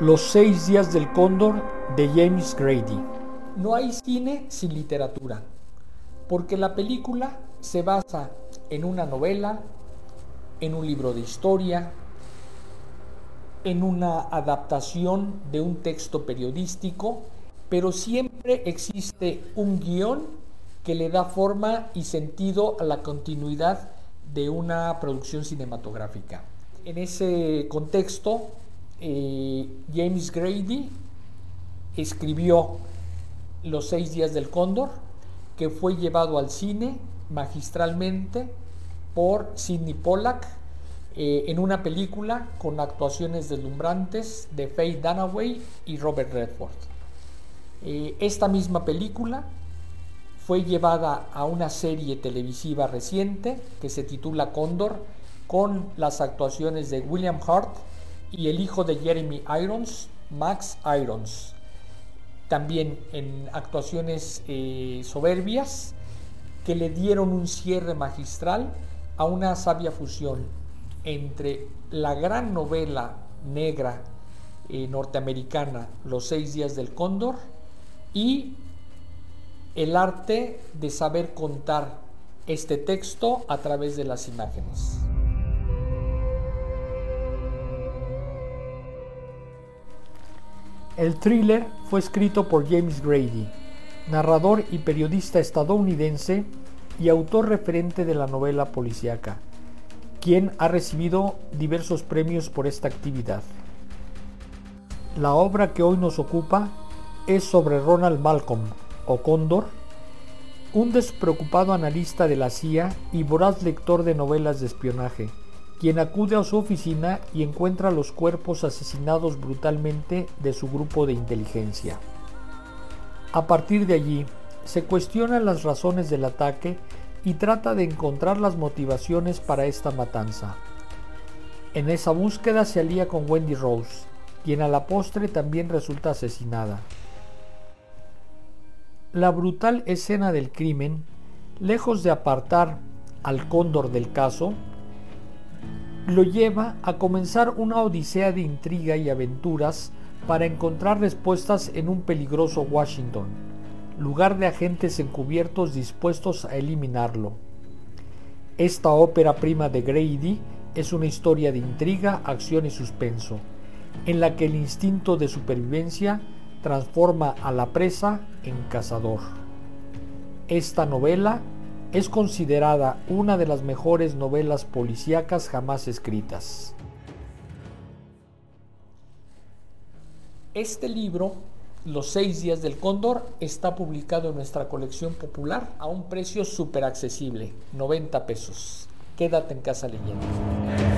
Los seis días del cóndor de James Grady. No hay cine sin literatura, porque la película se basa en una novela, en un libro de historia, en una adaptación de un texto periodístico, pero siempre existe un guion que le da forma y sentido a la continuidad de una producción cinematográfica. En ese contexto, eh, James Grady escribió Los seis días del cóndor, que fue llevado al cine magistralmente por Sidney Pollack eh, en una película con actuaciones deslumbrantes de Faye Dunaway y Robert Redford. Eh, esta misma película fue llevada a una serie televisiva reciente que se titula Cóndor con las actuaciones de William Hart y el hijo de Jeremy Irons, Max Irons. También en actuaciones eh, soberbias que le dieron un cierre magistral a una sabia fusión entre la gran novela negra eh, norteamericana Los seis días del cóndor y el arte de saber contar este texto a través de las imágenes. El thriller fue escrito por James Grady, narrador y periodista estadounidense y autor referente de la novela policíaca, quien ha recibido diversos premios por esta actividad. La obra que hoy nos ocupa es sobre Ronald Malcolm, o Cóndor, un despreocupado analista de la CIA y voraz lector de novelas de espionaje, quien acude a su oficina y encuentra los cuerpos asesinados brutalmente de su grupo de inteligencia. A partir de allí, se cuestionan las razones del ataque y trata de encontrar las motivaciones para esta matanza. En esa búsqueda se alía con Wendy Rose, quien a la postre también resulta asesinada. La brutal escena del crimen, lejos de apartar al cóndor del caso, lo lleva a comenzar una odisea de intriga y aventuras para encontrar respuestas en un peligroso Washington, lugar de agentes encubiertos dispuestos a eliminarlo. Esta ópera prima de Grady es una historia de intriga, acción y suspenso, en la que el instinto de supervivencia transforma a la presa en cazador. Esta novela es considerada una de las mejores novelas policíacas jamás escritas. Este libro, Los seis días del cóndor, está publicado en nuestra colección popular a un precio súper accesible, 90 pesos. Quédate en casa leyendo.